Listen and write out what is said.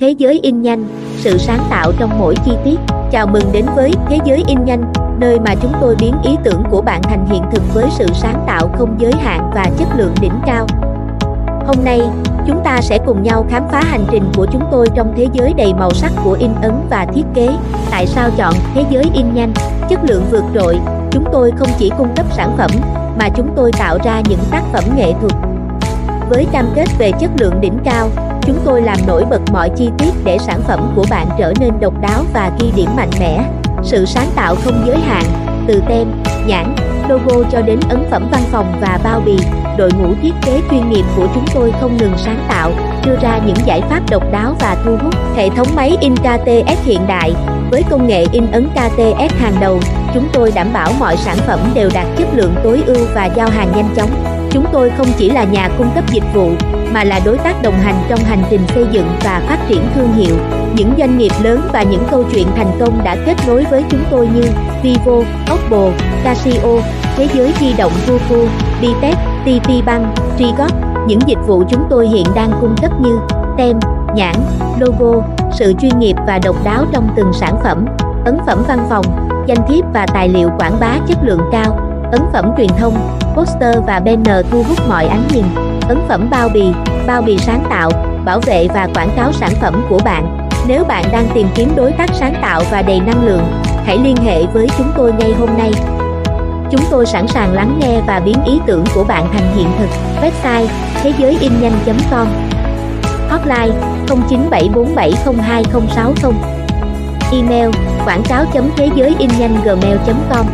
Thế giới in nhanh, sự sáng tạo trong mỗi chi tiết. Chào mừng đến với Thế giới in nhanh, nơi mà chúng tôi biến ý tưởng của bạn thành hiện thực với sự sáng tạo không giới hạn và chất lượng đỉnh cao. Hôm nay, chúng ta sẽ cùng nhau khám phá hành trình của chúng tôi trong thế giới đầy màu sắc của in ấn và thiết kế. Tại sao chọn thế giới in nhanh, chất lượng vượt trội? Chúng tôi không chỉ cung cấp sản phẩm, mà chúng tôi tạo ra những tác phẩm nghệ thuật. Với cam kết về chất lượng đỉnh cao, Chúng tôi làm nổi bật mọi chi tiết để sản phẩm của bạn trở nên độc đáo và ghi điểm mạnh mẽ. Sự sáng tạo không giới hạn, từ tem, nhãn, logo cho đến ấn phẩm văn phòng và bao bì, đội ngũ thiết kế chuyên nghiệp của chúng tôi không ngừng sáng tạo, đưa ra những giải pháp độc đáo và thu hút. Hệ thống máy in KTS hiện đại, với công nghệ in ấn KTS hàng đầu, chúng tôi đảm bảo mọi sản phẩm đều đạt chất lượng tối ưu và giao hàng nhanh chóng. Chúng tôi không chỉ là nhà cung cấp dịch vụ, mà là đối tác đồng hành trong hành trình xây dựng và phát triển thương hiệu. Những doanh nghiệp lớn và những câu chuyện thành công đã kết nối với chúng tôi như Vivo, Oppo, Casio, Thế giới di động Vufu, Bitech, TP Bank, Trigot. Những dịch vụ chúng tôi hiện đang cung cấp như tem, nhãn, logo, sự chuyên nghiệp và độc đáo trong từng sản phẩm, ấn phẩm văn phòng, danh thiếp và tài liệu quảng bá chất lượng cao, ấn phẩm truyền thông, poster và banner thu hút mọi ánh nhìn ấn phẩm bao bì, bao bì sáng tạo, bảo vệ và quảng cáo sản phẩm của bạn. Nếu bạn đang tìm kiếm đối tác sáng tạo và đầy năng lượng, hãy liên hệ với chúng tôi ngay hôm nay. Chúng tôi sẵn sàng lắng nghe và biến ý tưởng của bạn thành hiện thực. Website thế giới in nhanh.com Hotline 0974702060 Email quảng cáo thế giới in nhanh gmail.com